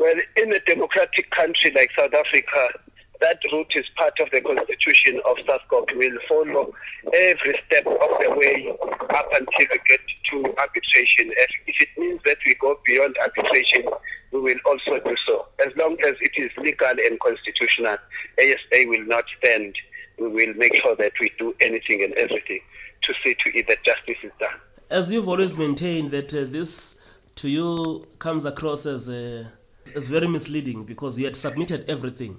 Well, in a democratic country like South Africa, that route is part of the constitution of SASCOC. We'll follow every step of the way up until we get to arbitration. If it means that we go beyond arbitration, we will also do so. As long as it is legal and constitutional, ASA will not stand. We will make sure that we do anything and everything to see to it that justice is done. As you've always maintained that uh, this to you comes across as, uh, as very misleading because you had submitted everything.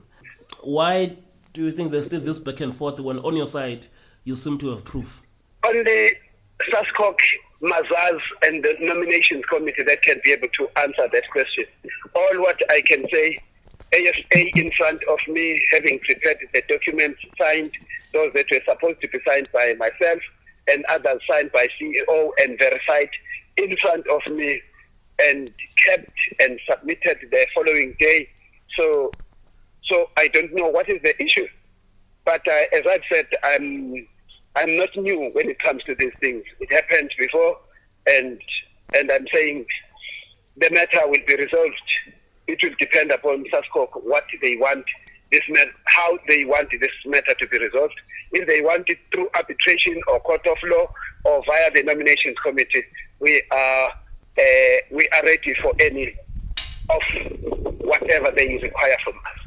Why do you think there's still this back and forth when on your side you seem to have proof? Only SASCOC, Mazars, and the nominations committee that can be able to answer that question. All what I can say, ASA in front of me, having prepared the documents signed, those that were supposed to be signed by myself, and others signed by CEO and verified in front of me, and kept and submitted the following day. So so I don't know what is the issue. But uh, as I've said, I'm I'm not new when it comes to these things. It happened before, and and I'm saying the matter will be resolved. It will depend upon SASCOC what they want this matter, how they want this matter to be resolved. If they want it through arbitration or court of law or via the nominations committee, we are uh, are ready for any of whatever they require from us.